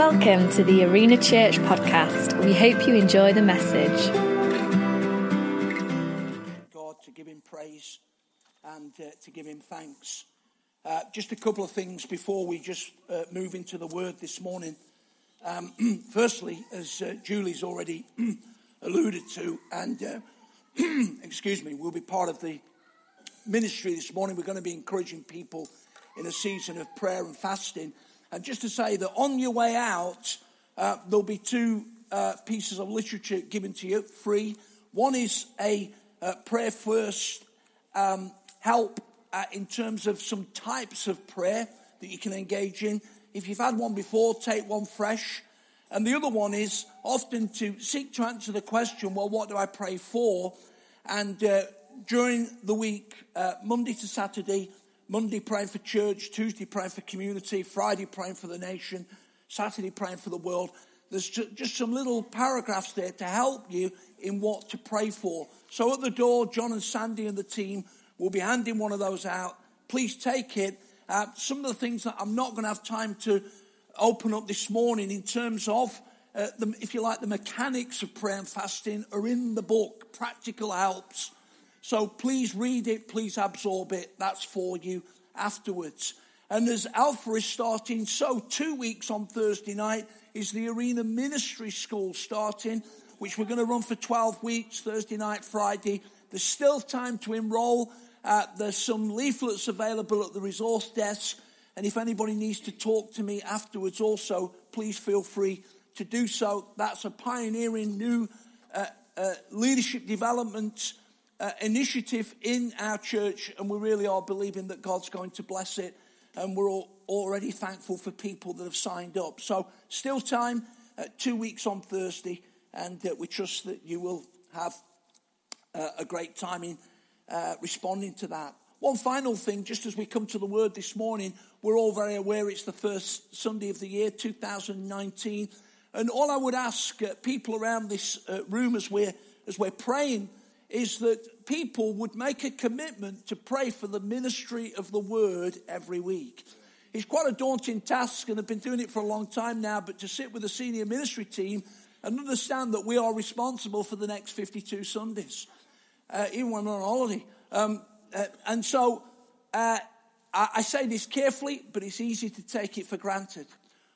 Welcome to the Arena Church podcast. We hope you enjoy the message. God to give him praise and uh, to give him thanks. Uh, just a couple of things before we just uh, move into the word this morning. Um, firstly, as uh, Julie's already alluded to, and uh, excuse me, we'll be part of the ministry this morning. We're going to be encouraging people in a season of prayer and fasting. And just to say that on your way out, uh, there'll be two uh, pieces of literature given to you free. One is a uh, prayer first um, help uh, in terms of some types of prayer that you can engage in. If you've had one before, take one fresh. And the other one is often to seek to answer the question, well, what do I pray for? And uh, during the week, uh, Monday to Saturday, Monday praying for church, Tuesday praying for community, Friday praying for the nation, Saturday praying for the world. There's just some little paragraphs there to help you in what to pray for. So at the door, John and Sandy and the team will be handing one of those out. Please take it. Uh, some of the things that I'm not going to have time to open up this morning in terms of, uh, the, if you like, the mechanics of prayer and fasting are in the book, Practical Helps. So please read it, please absorb it. That's for you afterwards. And as Alpha is starting, so two weeks on Thursday night is the Arena Ministry School starting, which we're going to run for 12 weeks, Thursday night, Friday. There's still time to enroll. Uh, there's some leaflets available at the resource desk. And if anybody needs to talk to me afterwards also, please feel free to do so. That's a pioneering new uh, uh, leadership development uh, initiative in our church, and we really are believing that God's going to bless it. And we're already thankful for people that have signed up. So, still time, uh, two weeks on Thursday, and uh, we trust that you will have uh, a great time in uh, responding to that. One final thing, just as we come to the word this morning, we're all very aware it's the first Sunday of the year, 2019. And all I would ask uh, people around this room as we're, as we're praying is that people would make a commitment to pray for the ministry of the word every week. It's quite a daunting task, and I've been doing it for a long time now, but to sit with the senior ministry team and understand that we are responsible for the next 52 Sundays, uh, even when we're on holiday. Um, uh, and so uh, I, I, say this carefully, but it's easy to take it for granted.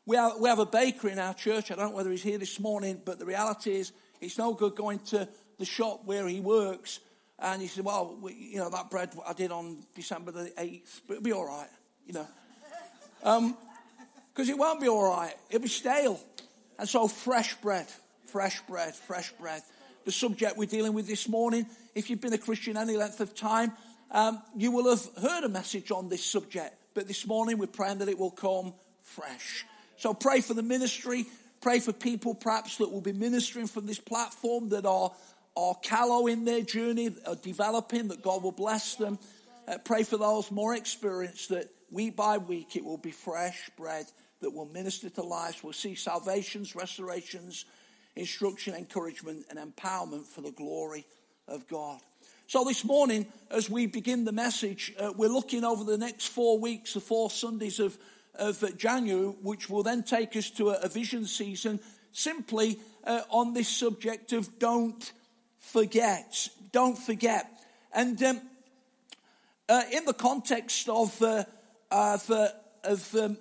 We have, we have a baker in our church. I don't know whether he's here this morning, but the reality is it's no good going to the shop where he works, and he said, "Well, we, you know that bread I did on December the eighth, but it'll be all right, you know, because um, it won't be all right. It'll be stale." And so, fresh bread, fresh bread, fresh bread. The subject we're dealing with this morning. If you've been a Christian any length of time, um, you will have heard a message on this subject. But this morning, we're praying that it will come fresh. So pray for the ministry. Pray for people perhaps that will be ministering from this platform that are are callow in their journey, are developing, that God will bless them. Uh, pray for those more experienced that week by week it will be fresh bread that will minister to lives. We'll see salvations, restorations, instruction, encouragement, and empowerment for the glory of God. So, this morning, as we begin the message, uh, we're looking over the next four weeks, the four Sundays of, of January, which will then take us to a, a vision season simply uh, on this subject of don't forget. Don't forget. And um, uh, in the context of, uh, of, uh, of um,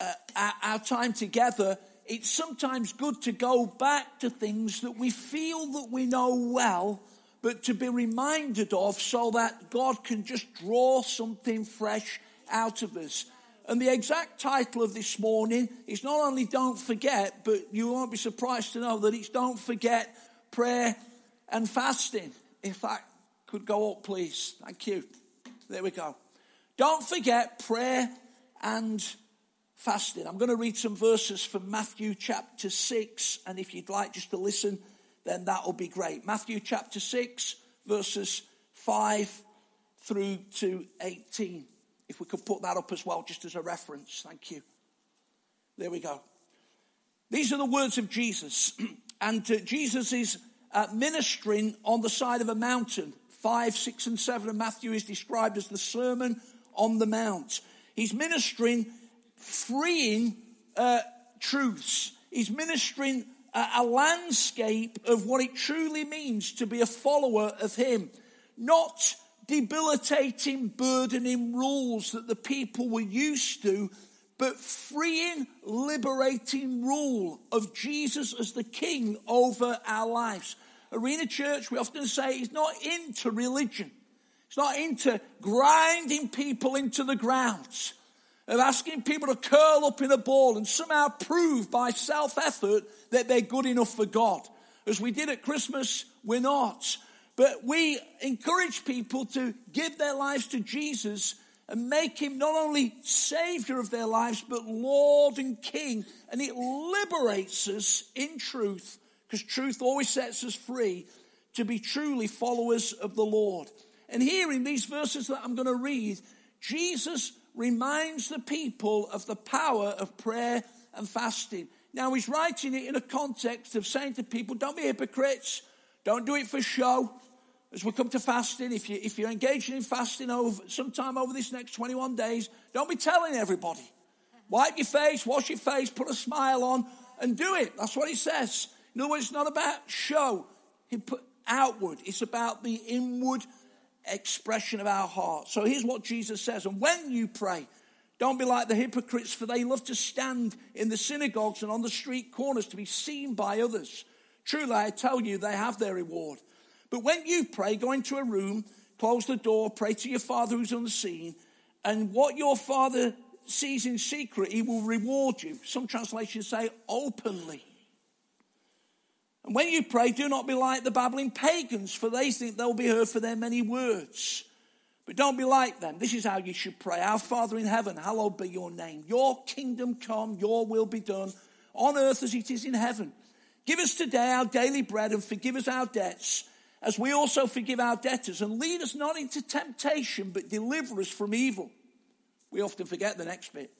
uh, our, our time together, it's sometimes good to go back to things that we feel that we know well, but to be reminded of so that God can just draw something fresh out of us. And the exact title of this morning is not only Don't Forget, but you won't be surprised to know that it's Don't Forget Prayer and fasting. If that could go up, please. Thank you. There we go. Don't forget prayer and fasting. I'm going to read some verses from Matthew chapter 6, and if you'd like just to listen, then that will be great. Matthew chapter 6, verses 5 through to 18. If we could put that up as well, just as a reference. Thank you. There we go. These are the words of Jesus. and uh, Jesus is uh, ministering on the side of a mountain. 5, 6, and 7 of Matthew is described as the Sermon on the Mount. He's ministering, freeing uh, truths. He's ministering a, a landscape of what it truly means to be a follower of Him, not debilitating, burdening rules that the people were used to, but freeing, liberating rule of Jesus as the King over our lives. Arena Church, we often say, is not into religion. It's not into grinding people into the ground, of asking people to curl up in a ball and somehow prove by self effort that they're good enough for God. As we did at Christmas, we're not. But we encourage people to give their lives to Jesus and make him not only Savior of their lives, but Lord and King. And it liberates us in truth, because truth always sets us free to be truly followers of the Lord. And here in these verses that I'm going to read, Jesus reminds the people of the power of prayer and fasting. Now, he's writing it in a context of saying to people, don't be hypocrites, don't do it for show. As we come to fasting, if, you, if you're engaging in fasting over sometime over this next 21 days, don't be telling everybody. Wipe your face, wash your face, put a smile on, and do it. That's what he says. In other words, it's not about show, he put outward. It's about the inward expression of our heart. So here's what Jesus says. And when you pray, don't be like the hypocrites, for they love to stand in the synagogues and on the street corners to be seen by others. Truly, I tell you, they have their reward. But when you pray, go into a room, close the door, pray to your Father who's unseen, and what your Father sees in secret, he will reward you. Some translations say openly. And when you pray, do not be like the babbling pagans, for they think they'll be heard for their many words. But don't be like them. This is how you should pray. Our Father in heaven, hallowed be your name. Your kingdom come, your will be done, on earth as it is in heaven. Give us today our daily bread and forgive us our debts as we also forgive our debtors, and lead us not into temptation, but deliver us from evil. We often forget the next bit.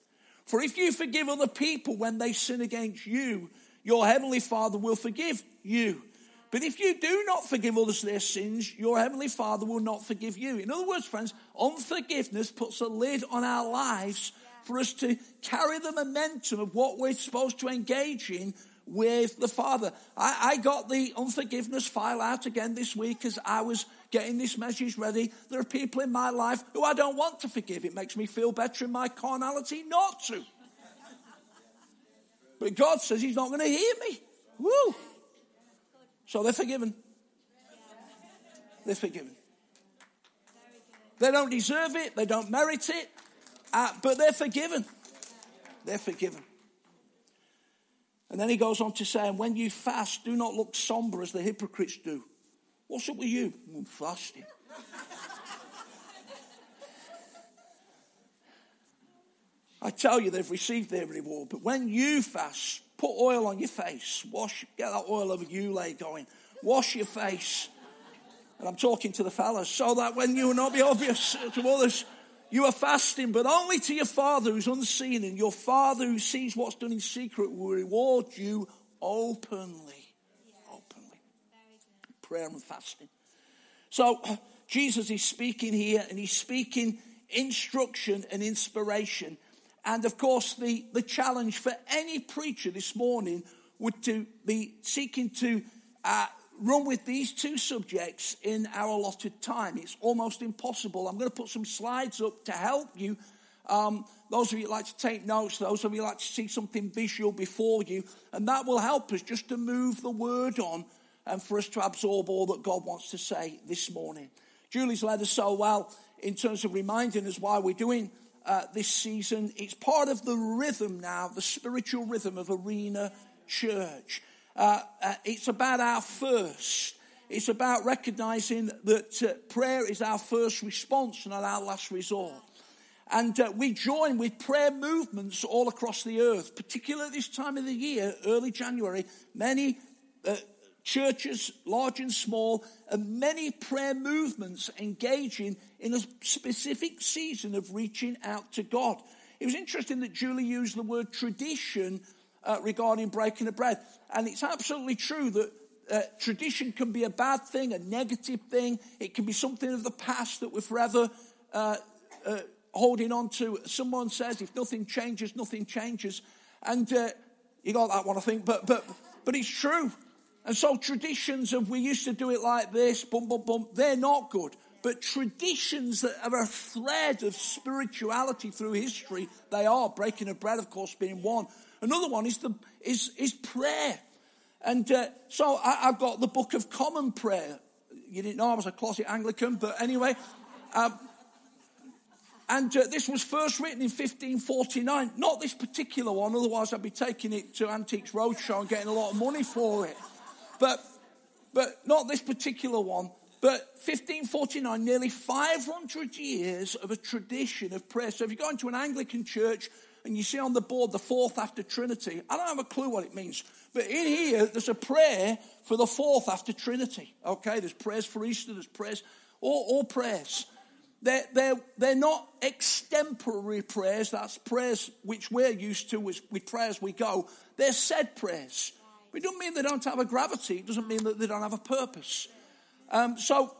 For if you forgive other people when they sin against you, your heavenly Father will forgive you. But if you do not forgive others their sins, your heavenly Father will not forgive you. In other words, friends, unforgiveness puts a lid on our lives for us to carry the momentum of what we're supposed to engage in with the Father. I, I, got the unforgiveness file out again this week as I was getting this message ready. There are people in my life who I don't want to forgive. It makes me feel better in my carnality not to. But God says He's not going to hear me. Woo! So they're forgiven. They're forgiven. They don't deserve it, they don't merit it, uh, but they're forgiven. They're forgiven. And then he goes on to say, and when you fast, do not look somber as the hypocrites do. What's up with you? I'm fasting. I tell you, they've received their reward. But when you fast, put oil on your face. Wash, get that oil over you lay going. Wash your face. And I'm talking to the fellas, so that when you will not be obvious to others, you are fasting, but only to your Father who's unseen, and your Father who sees what's done in secret will reward you openly. Openly. Prayer and fasting. So, Jesus is speaking here, and he's speaking instruction and inspiration. And of course, the, the challenge for any preacher this morning would to be seeking to uh, run with these two subjects in our allotted time. It's almost impossible. I'm going to put some slides up to help you. Um, those of you like to take notes, those of you like to see something visual before you, and that will help us just to move the word on and for us to absorb all that God wants to say this morning. Julie's led us so well in terms of reminding us why we're doing uh, this season. It's part of the rhythm now, the spiritual rhythm of Arena Church. Uh, uh, it's about our first. It's about recognizing that uh, prayer is our first response, and not our last resort. And uh, we join with prayer movements all across the earth, particularly at this time of the year, early January. Many uh, churches, large and small, and many prayer movements engaging in a specific season of reaching out to God. It was interesting that Julie used the word tradition uh, regarding breaking the bread. And it's absolutely true that uh, tradition can be a bad thing, a negative thing. It can be something of the past that we're forever uh, uh holding on to. Someone says, if nothing changes, nothing changes. And uh, You got that one, I think, but, but, but it's true. And so traditions of we used to do it like this, bum, bum, bum, they're not good. But traditions that are a thread of spirituality through history, they are. Breaking of bread, of course, being one. Another one is, the, is, is prayer. And uh, so I, have got the Book of Common Prayer. You didn't know I was a closet Anglican, but anyway. Um, and uh, this was first written in 1549. Not this particular one, otherwise I'd be taking it to Antiques Roadshow and getting a lot of money for it. But, but not this particular one. But 1549, nearly 500 years of a tradition of prayer. So if you go into an Anglican church and you see on the board the fourth after Trinity, I don't have a clue what it means. But in here, there's a prayer for the fourth after Trinity. Okay, there's prayers for Easter, there's prayers, all, all prayers. They're, they're, they're not extemporary prayers. That's prayers which we're used to as we as we go. They're said prayers. It doesn't mean they don't have a gravity. It doesn't mean that they don't have a purpose. Um, so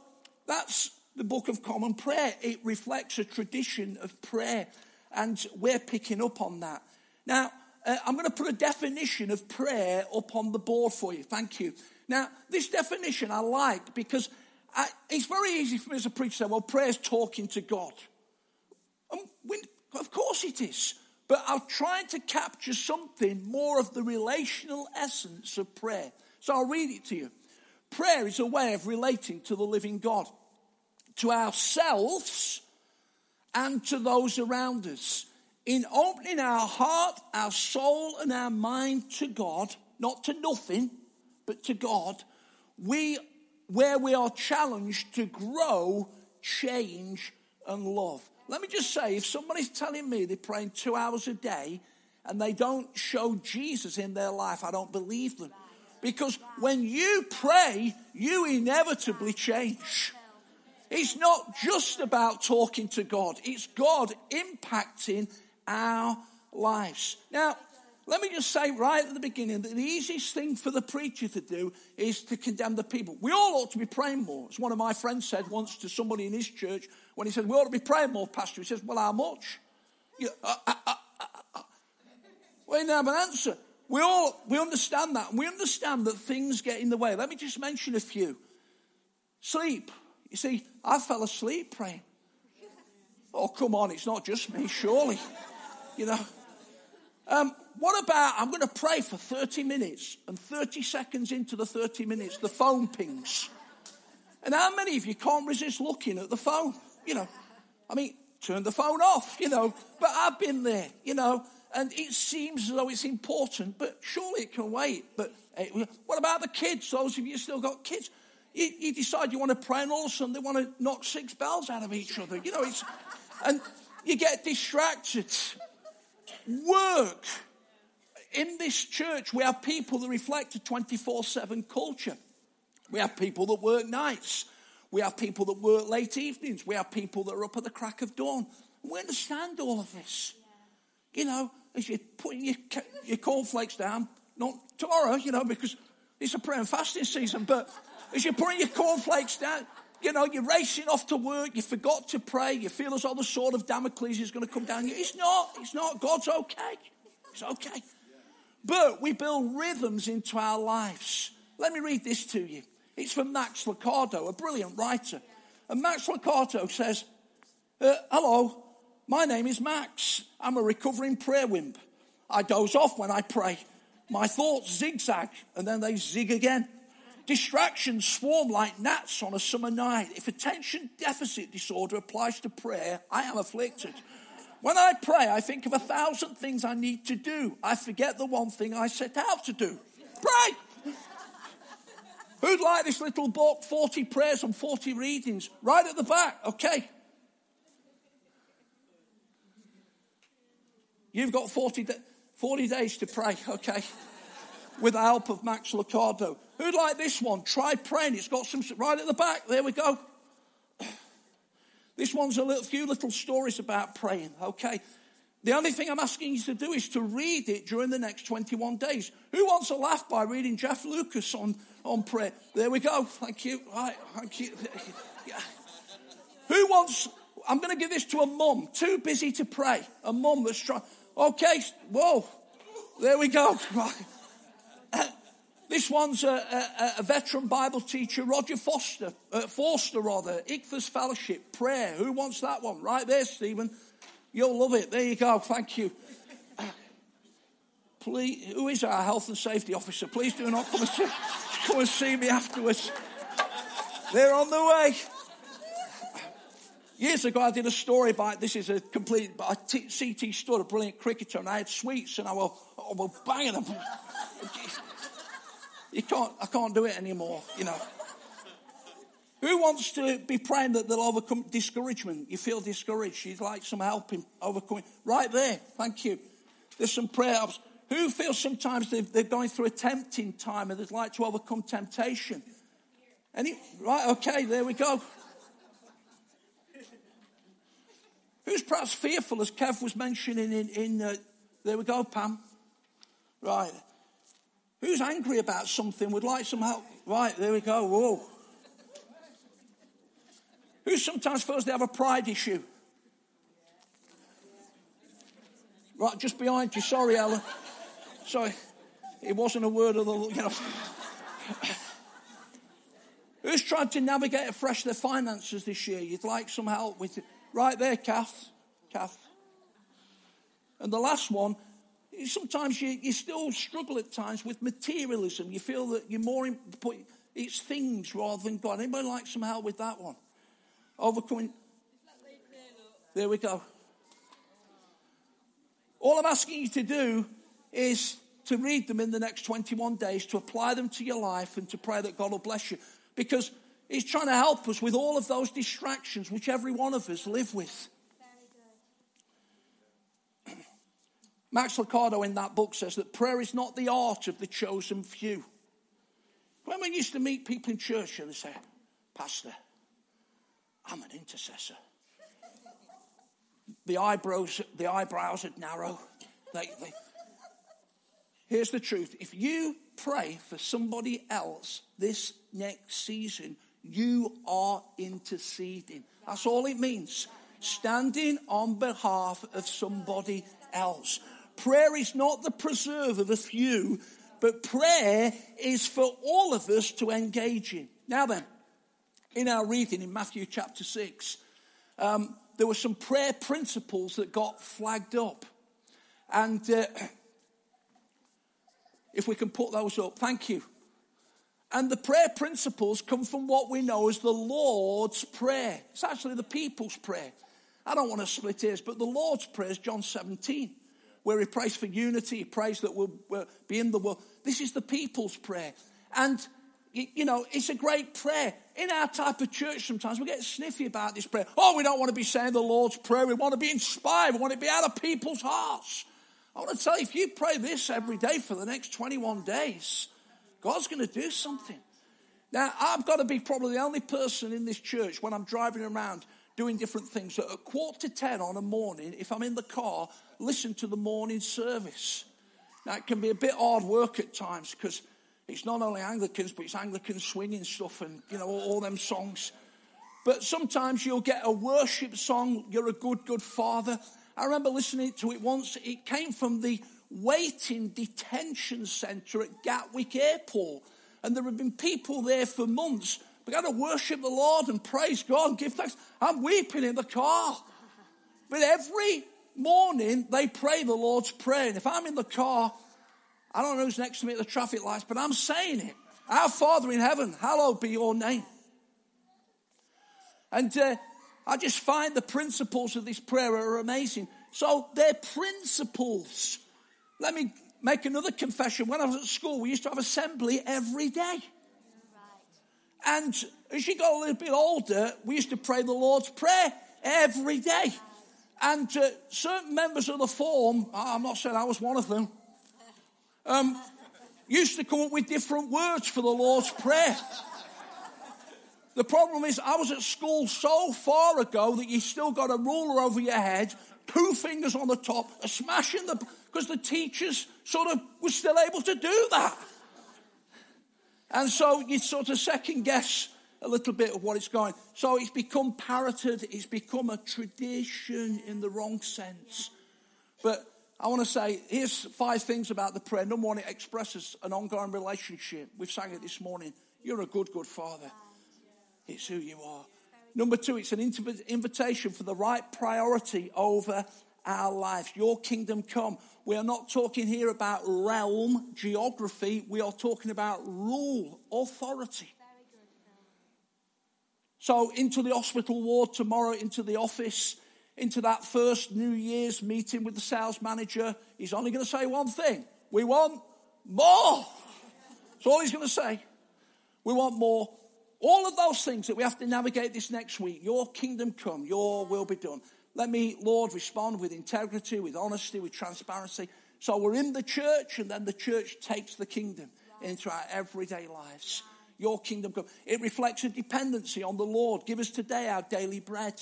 that's the Book of Common Prayer. It reflects a tradition of prayer, and we're picking up on that. Now, uh, I'm going to put a definition of prayer up on the board for you. Thank you. Now, this definition I like because I, it's very easy for me as a preacher to say, well, prayer's talking to God. Um, of course it is. But I'm trying to capture something more of the relational essence of prayer. So I'll read it to you. Prayer is a way of relating to the living God, to ourselves, and to those around us. In opening our heart, our soul, and our mind to God, not to nothing, but to God, we where we are challenged to grow, change, and love. Let me just say if somebody's telling me they're praying two hours a day and they don't show Jesus in their life, I don't believe them. Because when you pray, you inevitably change. It's not just about talking to God, it's God impacting our lives. Now, let me just say right at the beginning that the easiest thing for the preacher to do is to condemn the people. We all ought to be praying more. As one of my friends said once to somebody in his church, when he said, We ought to be praying more, Pastor, he says, Well, how much? You uh, uh, uh, uh, uh. we didn't have an answer. We all we understand that. We understand that things get in the way. Let me just mention a few. Sleep. You see, I fell asleep praying. Oh, come on, it's not just me, surely. You know. Um, what about I'm going to pray for 30 minutes, and 30 seconds into the 30 minutes, the phone pings. And how many of you can't resist looking at the phone? You know, I mean, turn the phone off, you know, but I've been there, you know, and it seems as though it's important, but surely it can wait. But hey, what about the kids? Those of you still got kids, you, you decide you want to pray, and all of a sudden they want to knock six bells out of each other, you know, it's, and you get distracted. Work in this church, we have people that reflect a 24 7 culture. We have people that work nights. We have people that work late evenings. We have people that are up at the crack of dawn. We understand all of this. You know, as you're putting your, your cornflakes down, not tomorrow, you know, because it's a prayer and fasting season, but as you're putting your cornflakes down, you know, you're racing off to work, you forgot to pray, you feel as though the sword of Damocles is going to come down. It's not, it's not. God's okay. It's okay. But we build rhythms into our lives. Let me read this to you. It's from Max Lucado, a brilliant writer. And Max Lucado says, uh, Hello, my name is Max. I'm a recovering prayer wimp. I doze off when I pray. My thoughts zigzag and then they zig again. Distractions swarm like gnats on a summer night. If attention deficit disorder applies to prayer, I am afflicted. When I pray, I think of a thousand things I need to do. I forget the one thing I set out to do. Pray! Who'd like this little book, 40 prayers and 40 readings? Right at the back, okay. You've got 40, 40 days to pray, okay, with the help of Max Lucado. Who'd like this one? Try praying. It's got some, right at the back. There we go. This one's a little, few little stories about praying, okay? The only thing I'm asking you to do is to read it during the next 21 days. Who wants a laugh by reading Jeff Lucas on, on prayer? There we go. Thank you. Right, thank you. Yeah. Who wants, I'm going to give this to a mum, too busy to pray. A mum that's trying, okay, whoa. There we go. This one's a, a, a, veteran Bible teacher, Roger Foster, uh, Forster rather, Ichthus Fellowship, prayer. Who wants that one? Right there, Stephen. You'll love it. There you go. Thank you. Please, who is our health and safety officer? Please do not come and see, come and see me afterwards. They're on the way. Years ago, I did a story about this is a complete. I t- CT Studd a brilliant cricketer, and I had sweets, and I was, I was banging them. You can't, I can't do it anymore, you know. Who wants to be praying that they'll overcome discouragement? You feel discouraged. You'd like some help in overcoming. Right there. Thank you. There's some prayer helps. Who feels sometimes they're going through a tempting time and they'd like to overcome temptation? Any? Right, okay, there we go. Who's perhaps fearful, as Kev was mentioning in, in uh, there we go, Pam. Right. Who's angry about something, would like some help? Right, there we go. Whoa. Who sometimes feels they have a pride issue? Right, just behind you. Sorry, Ellen. Sorry. It wasn't a word of the, you know. Who's trying to navigate afresh their finances this year? You'd like some help with it. Right there, Kath. Kath. And the last one, sometimes you, you still struggle at times with materialism. You feel that you're more, in, it's things rather than God. Anybody like some help with that one? Overcoming. There we go. All I'm asking you to do is to read them in the next 21 days, to apply them to your life, and to pray that God will bless you. Because He's trying to help us with all of those distractions which every one of us live with. Max Lucado in that book says that prayer is not the art of the chosen few. When we used to meet people in church and they say, Pastor, I'm an intercessor. The eyebrows, the eyebrows are narrow. They, they... Here's the truth. If you pray for somebody else this next season, you are interceding. That's all it means. Standing on behalf of somebody else. Prayer is not the preserve of a few, but prayer is for all of us to engage in. Now then, in our reading in Matthew chapter 6, um, there were some prayer principles that got flagged up. And uh, if we can put those up, thank you. And the prayer principles come from what we know as the Lord's Prayer. It's actually the people's prayer. I don't want to split hairs, but the Lord's Prayer is John 17 where he prays for unity, he prays that we'll, we'll be in the world. This is the people's prayer. And, you know, it's a great prayer. In our type of church, sometimes we get sniffy about this prayer. Oh, we don't want to be saying the Lord's Prayer. We want to be inspired. We want to be out of people's hearts. I want to tell you, if you pray this every day for the next 21 days, God's going to do something. Now, I've got to be probably the only person in this church when I'm driving around doing different things. So at quarter to ten on a morning, if I'm in the car, listen to the morning service. Now, it can be a bit hard work at times because it's not only Anglicans, but it's Anglican swinging stuff and, you know, all, all them songs. But sometimes you'll get a worship song, You're a Good, Good Father. I remember listening to it once. It came from the waiting detention centre at Gatwick Airport. And there have been people there for months we got to worship the Lord and praise God and give thanks. I'm weeping in the car. But every morning they pray the Lord's Prayer. And if I'm in the car, I don't know who's next to me at the traffic lights, but I'm saying it. Our Father in heaven, hallowed be your name. And uh, I just find the principles of this prayer are amazing. So they're principles. Let me make another confession. When I was at school, we used to have assembly every day. And as you got a little bit older, we used to pray the Lord's Prayer every day. And uh, certain members of the form, I'm not saying I was one of them, um, used to come up with different words for the Lord's Prayer. The problem is, I was at school so far ago that you still got a ruler over your head, two fingers on the top, a the. because the teachers sort of were still able to do that. And so you sort of second guess a little bit of what it's going. So it's become parroted, it's become a tradition in the wrong sense. But I want to say here's five things about the prayer. Number one, it expresses an ongoing relationship. We've sang it this morning. You're a good, good father. It's who you are. Number two, it's an invitation for the right priority over our life. Your kingdom come. We are not talking here about realm, geography. We are talking about rule, authority. So, into the hospital ward tomorrow, into the office, into that first New Year's meeting with the sales manager, he's only going to say one thing We want more. That's all he's going to say. We want more. All of those things that we have to navigate this next week. Your kingdom come, your will be done. Let me, Lord, respond with integrity, with honesty, with transparency. So we're in the church, and then the church takes the kingdom into our everyday lives. Your kingdom come. It reflects a dependency on the Lord. Give us today our daily bread.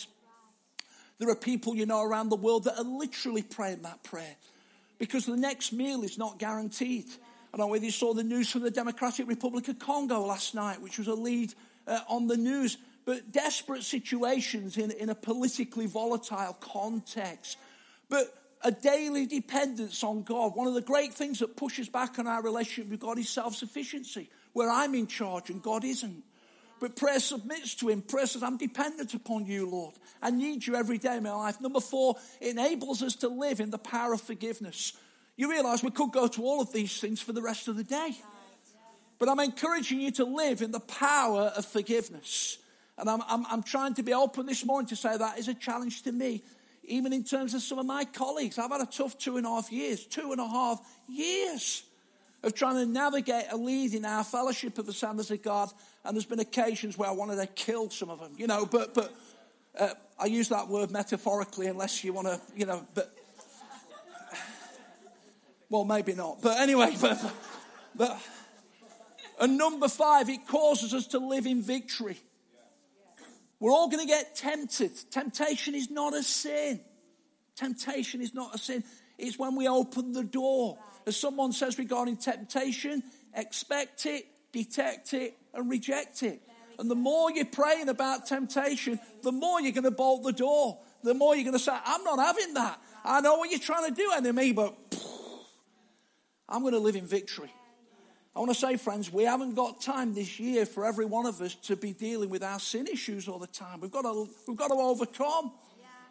There are people, you know, around the world that are literally praying that prayer because the next meal is not guaranteed. I don't know whether you saw the news from the Democratic Republic of Congo last night, which was a lead uh, on the news. But desperate situations in, in a politically volatile context. But a daily dependence on God. One of the great things that pushes back on our relationship with God is self sufficiency, where I'm in charge and God isn't. But prayer submits to Him. Prayer says, I'm dependent upon you, Lord. I need you every day in my life. Number four, enables us to live in the power of forgiveness. You realize we could go to all of these things for the rest of the day. But I'm encouraging you to live in the power of forgiveness. And I'm, I'm, I'm trying to be open this morning to say that is a challenge to me, even in terms of some of my colleagues. I've had a tough two and a half years, two and a half years of trying to navigate a lead in our fellowship of the Assemblies of God. And there's been occasions where I wanted to kill some of them, you know, but, but uh, I use that word metaphorically unless you want to, you know, but, well, maybe not. But anyway, but, but, and number five, it causes us to live in victory. We're all going to get tempted. Temptation is not a sin. Temptation is not a sin. It's when we open the door as someone says regarding temptation, expect it, detect it, and reject it. And the more you're praying about temptation, the more you're going to bolt the door. The more you're going to say, I'm not having that. I know what you're trying to do, enemy, but I'm going to live in victory. I want to say, friends, we haven't got time this year for every one of us to be dealing with our sin issues all the time. We've got to, we've got to overcome.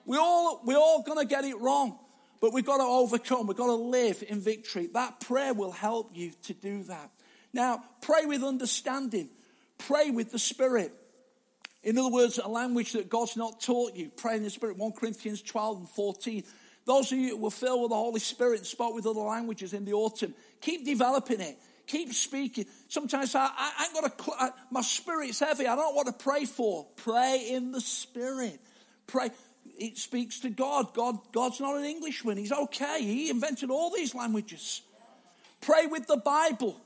We all, we're all going to get it wrong. But we've got to overcome. We've got to live in victory. That prayer will help you to do that. Now, pray with understanding. Pray with the Spirit. In other words, a language that God's not taught you. Pray in the Spirit. 1 Corinthians 12 and 14. Those of you who were filled with the Holy Spirit and spoke with other languages in the autumn, keep developing it. Keep speaking. Sometimes I, I, I ain't got a, my spirit's heavy. I don't what to pray for. Pray in the Spirit. Pray it speaks to God. God. God's not an Englishman. He's okay. He invented all these languages. Pray with the Bible.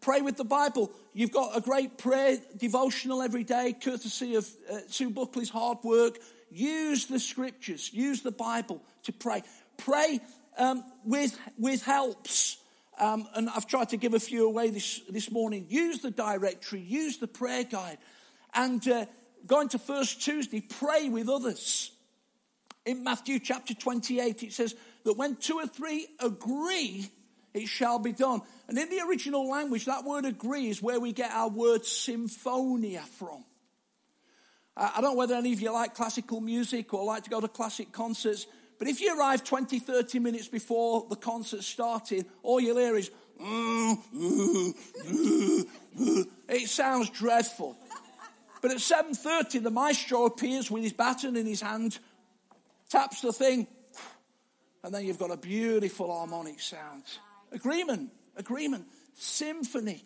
Pray with the Bible. You've got a great prayer devotional every day, courtesy of uh, Sue Buckley's hard work. Use the scriptures, use the Bible to pray. Pray um, with, with helps. Um, and I've tried to give a few away this, this morning. Use the directory, use the prayer guide. And uh, going to First Tuesday, pray with others. In Matthew chapter 28, it says that when two or three agree, it shall be done. And in the original language, that word agree is where we get our word symphonia from. I don't know whether any of you like classical music or like to go to classic concerts, but if you arrive 20, 30 minutes before the concert started, all you'll hear is, mm, mm, mm, it sounds dreadful. But at 7.30, the maestro appears with his baton in his hand taps the thing, and then you've got a beautiful harmonic sound. Agreement, agreement, symphony.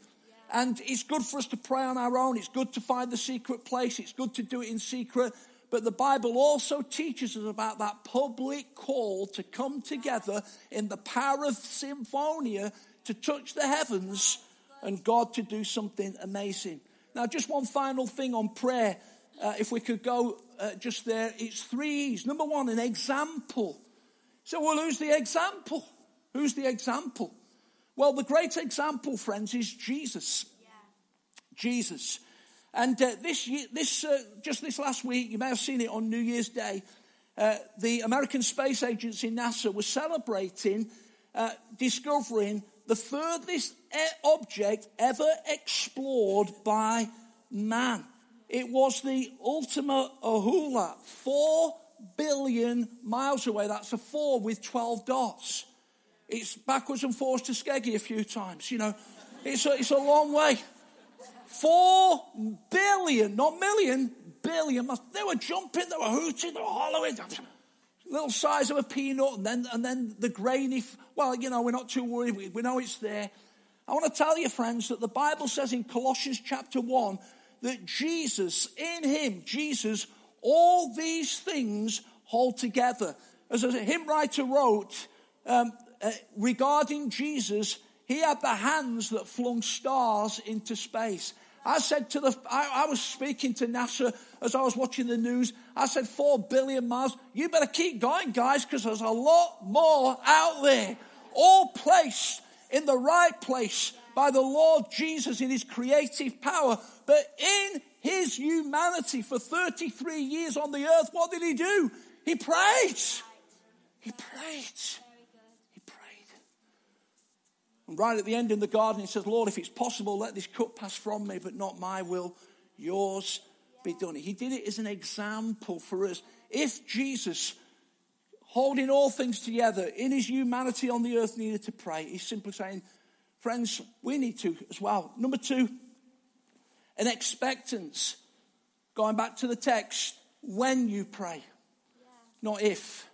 And it's good for us to pray on our own. It's good to find the secret place. It's good to do it in secret. But the Bible also teaches us about that public call to come together in the power of symphonia to touch the heavens and God to do something amazing. Now, just one final thing on prayer. Uh, if we could go uh, just there, it's three E's. Number one, an example. So, well, who's the example? Who's the example? Well, the great example, friends, is Jesus. Yeah. Jesus. And uh, this, year, this uh, just this last week, you may have seen it on New Year's Day. uh, the American Space Agency, NASA, was celebrating uh, discovering the furthest object ever explored by man. It was the Ultima Thule, four billion miles away. That's a four with 12 dots. It's backwards and forwards to Skeggy a few times, you know. It's a, it's a long way. Four billion, not million, billion. They were jumping, they were hooting, they were hollering. Little size of a peanut, and then, and then the grainy. Well, you know, we're not too worried. We, we know it's there. I want to tell you, friends, that the Bible says in Colossians chapter 1 that Jesus, in Him, Jesus, all these things hold together. As a hymn writer wrote um, uh, regarding Jesus, he had the hands that flung stars into space. I said to the, I, I, was speaking to NASA as I was watching the news. I said, four billion miles. You better keep going, guys, because there's a lot more out there. All placed in the right place by the Lord Jesus in his creative power. But in his humanity for 33 years on the earth, what did he do? He prayed. He prayed. And right at the end in the garden, he says, Lord, if it's possible, let this cup pass from me, but not my will, yours be done. He did it as an example for us. If Jesus, holding all things together in his humanity on the earth, needed to pray, he's simply saying, Friends, we need to as well. Number two, an expectance. Going back to the text, when you pray, yeah. not if.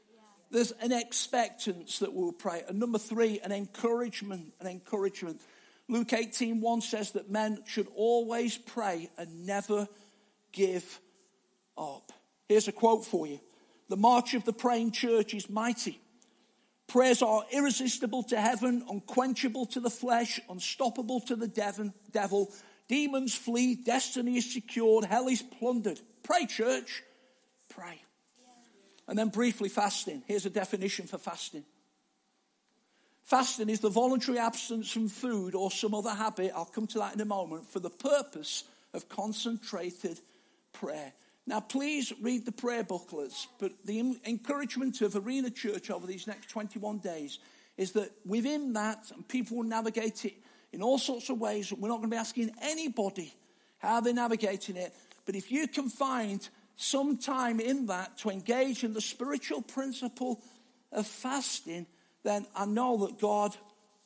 There's an expectance that we'll pray. And number three, an encouragement. An encouragement. Luke 18 1 says that men should always pray and never give up. Here's a quote for you The march of the praying church is mighty. Prayers are irresistible to heaven, unquenchable to the flesh, unstoppable to the devil. Demons flee, destiny is secured, hell is plundered. Pray, church. Pray. And then briefly, fasting. Here's a definition for fasting. Fasting is the voluntary absence from food or some other habit, I'll come to that in a moment, for the purpose of concentrated prayer. Now, please read the prayer booklets, but the encouragement of Arena Church over these next 21 days is that within that, and people will navigate it in all sorts of ways. We're not going to be asking anybody how they're navigating it, but if you can find some time in that to engage in the spiritual principle of fasting, then I know that God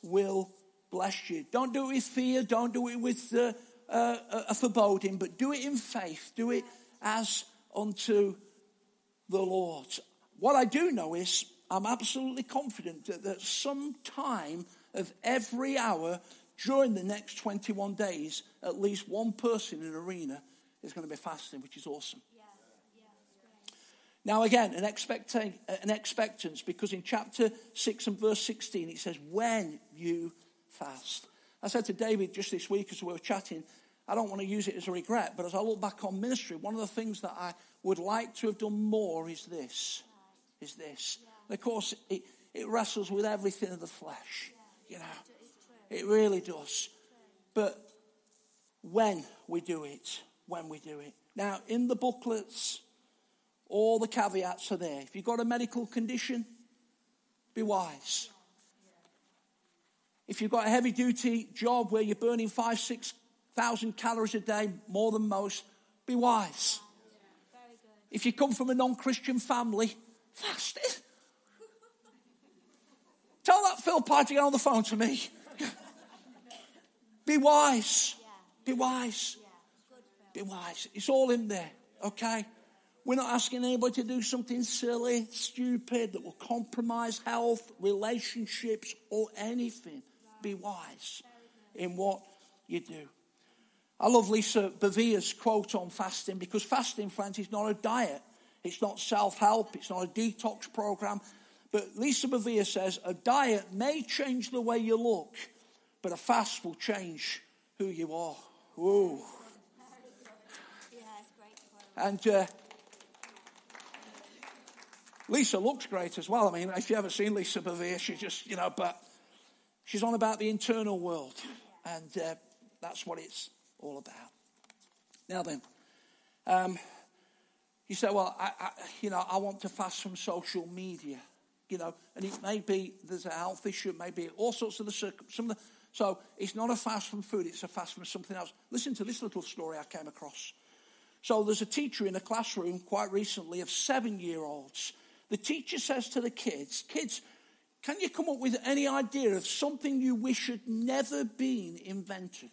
will bless you. Don't do it with fear, don't do it with uh, uh, a foreboding, but do it in faith. Do it as unto the Lord. What I do know is I'm absolutely confident that at some time of every hour during the next 21 days, at least one person in an arena is going to be fasting, which is awesome. Now, again, an, an expectance, because in chapter 6 and verse 16 it says, when you fast. I said to David just this week as we were chatting, I don't want to use it as a regret, but as I look back on ministry, one of the things that I would like to have done more is this. Is this. And of course, it, it wrestles with everything of the flesh. You know, it really does. But when we do it, when we do it. Now, in the booklets, all the caveats are there. If you've got a medical condition, be wise. If you've got a heavy duty job where you're burning five, six thousand calories a day, more than most, be wise. If you come from a non Christian family, fast it. Tell that Phil Pye to get on the phone to me. be wise. Be wise. Be wise. It's all in there, okay? We're not asking anybody to do something silly, stupid, that will compromise health, relationships, or anything. Be wise in what you do. I love Lisa Bevere's quote on fasting because fasting, friends, is not a diet. It's not self help. It's not a detox program. But Lisa Bevere says a diet may change the way you look, but a fast will change who you are. Ooh. And uh, Lisa looks great as well. I mean, if you haven't seen Lisa Bevere, she just, you know, but she's on about the internal world. And uh, that's what it's all about. Now then, um, You say, well, I, I, you know, I want to fast from social media, you know, and it may be there's a health issue, maybe all sorts of the the, so it's not a fast from food, it's a fast from something else. Listen to this little story I came across. So there's a teacher in a classroom quite recently of seven year olds. The teacher says to the kids, Kids, can you come up with any idea of something you wish had never been invented?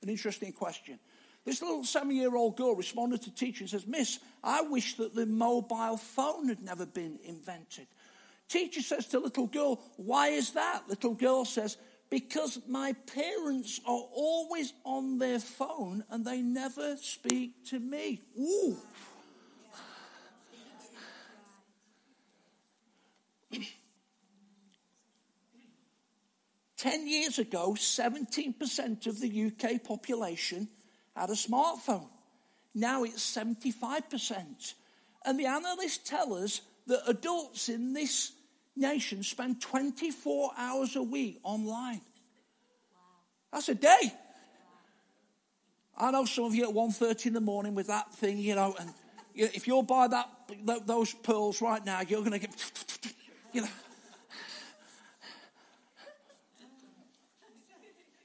An interesting question. This little seven year old girl responded to teacher and says, Miss, I wish that the mobile phone had never been invented. Teacher says to little girl, Why is that? Little girl says, Because my parents are always on their phone and they never speak to me. Ooh. Ten years ago, 17% of the UK population had a smartphone. Now it's 75%. And the analysts tell us that adults in this nation spend 24 hours a week online. That's a day. I know some of you at 1.30 in the morning with that thing, you know, and if you'll buy that, those pearls right now, you're going to get, you know.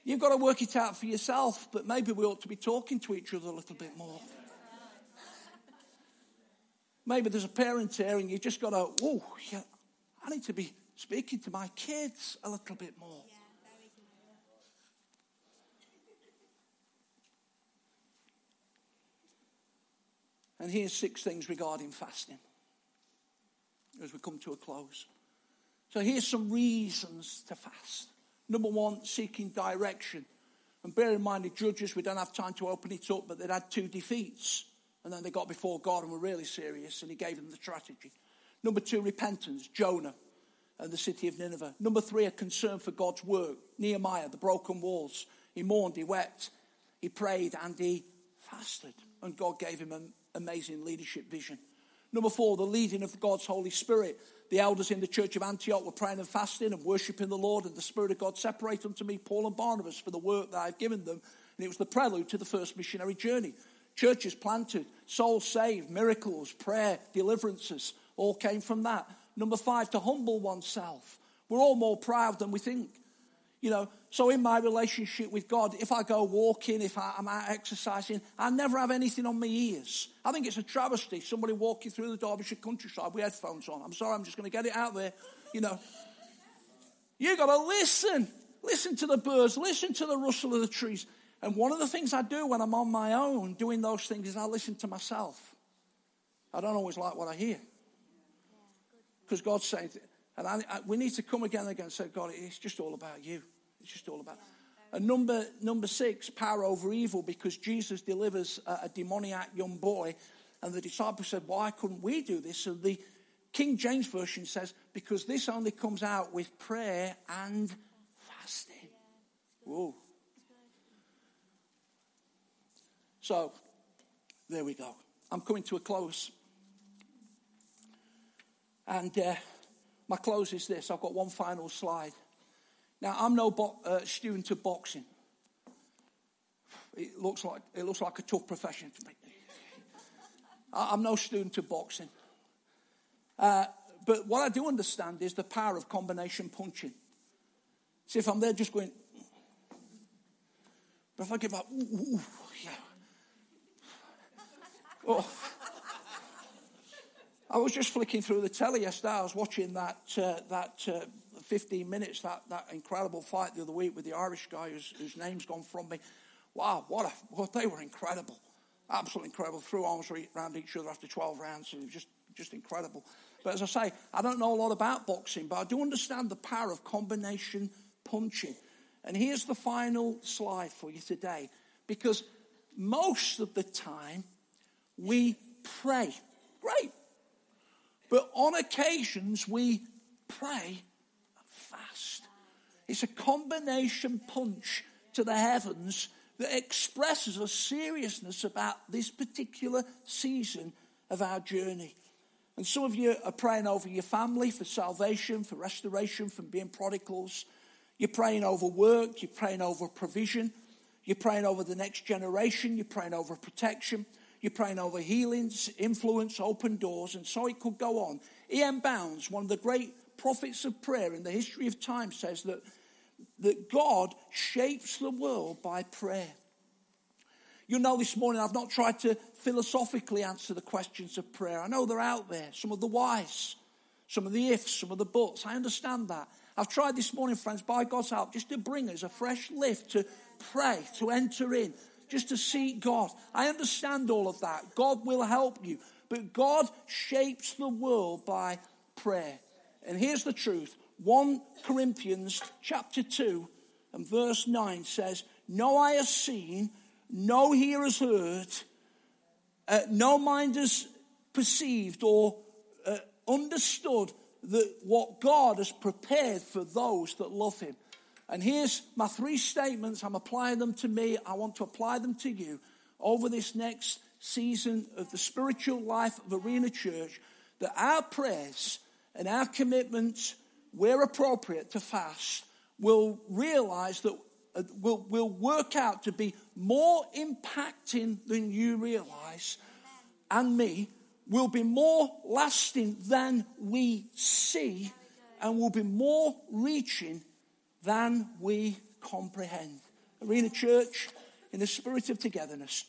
You've got to work it out for yourself, but maybe we ought to be talking to each other a little bit more. Maybe there's a parent here and you just got to, oh, yeah, I need to be speaking to my kids a little bit more. And here's six things regarding fasting as we come to a close. So here's some reasons to fast. Number one, seeking direction. And bear in mind, the judges, we don't have time to open it up, but they'd had two defeats. And then they got before God and were really serious, and He gave them the strategy. Number two, repentance. Jonah and the city of Nineveh. Number three, a concern for God's work. Nehemiah, the broken walls. He mourned, he wept, he prayed, and he fasted. And God gave him an amazing leadership vision. Number four, the leading of God's Holy Spirit the elders in the church of Antioch were praying and fasting and worshiping the Lord, and the Spirit of God separated unto me Paul and Barnabas for the work that I've given them. And it was the prelude to the first missionary journey. Churches planted, souls saved, miracles, prayer, deliverances, all came from that. Number five, to humble oneself. We're all more proud than we think. You know, so in my relationship with God, if I go walking, if I, am out exercising, I never have anything on my ears. I think it's a travesty. Somebody walking through the Derbyshire countryside with headphones on. I'm sorry, I'm just going to get it out there. You know, you got to listen. Listen to the birds. Listen to the rustle of the trees. And one of the things I do when I'm on my own doing those things is I listen to myself. I don't always like what I hear. Because God's saying, and I, I, we need to come again and again and say, God, it's just all about you. It's just all about. And number number six, power over evil, because Jesus delivers a, a demoniac young boy, and the disciples said, "Why couldn't we do this?" And the King James version says, "Because this only comes out with prayer and fasting." Whoa. So, there we go. I'm coming to a close. And uh, my close is this I've got one final slide. Now, I'm no bo- uh, student of boxing. It looks like, it looks like a tough profession to me. I'm no student of boxing. Uh, but what I do understand is the power of combination punching. See, if I'm there just going, but if I give up, ooh, ooh, yeah. Oh. I was just flicking through the telly yesterday. I was watching that, uh, that uh, 15 minutes, that, that incredible fight the other week with the Irish guy whose, whose name's gone from me. Wow, what a, well, they were incredible. Absolutely incredible. Threw arms around each other after 12 rounds. Was just, just incredible. But as I say, I don't know a lot about boxing, but I do understand the power of combination punching. And here's the final slide for you today. Because most of the time, we pray. Great. But on occasions, we pray and fast. it's a combination punch to the heavens that expresses a seriousness about this particular season of our journey. And some of you are praying over your family for salvation, for restoration from being prodigals. You're praying over work, you're praying over provision, you're praying over the next generation, you're praying over protection. You're praying over healings, influence, open doors, and so it could go on. E.M. Bounds, one of the great prophets of prayer in the history of time, says that, that God shapes the world by prayer. You know, this morning I've not tried to philosophically answer the questions of prayer. I know they're out there, some of the whys, some of the ifs, some of the buts. I understand that. I've tried this morning, friends, by God's help, just to bring us a fresh lift to pray, to enter in, just to seek God. I understand all of that. God will help you. But God shapes the world by prayer. And here's the truth 1 Corinthians chapter 2 and verse 9 says, No eye has seen, no ear has heard, uh, no mind has perceived or uh, understood that what God has prepared for those that love Him. And here's my three statements. I'm applying them to me. I want to apply them to you over this next season of the spiritual life of Arena Church. That our prayers and our commitments, where appropriate to fast, will realize that uh, will, will work out to be more impacting than you realize, and me, will be more lasting than we see, and will be more reaching than we comprehend. Arena Church, in the spirit of togetherness,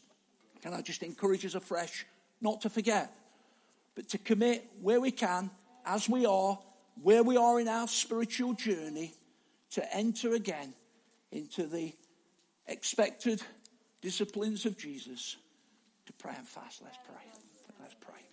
can I just encourage us afresh not to forget, but to commit where we can, as we are, where we are in our spiritual journey, to enter again into the expected disciplines of Jesus to pray and fast. Let's pray. Let's pray.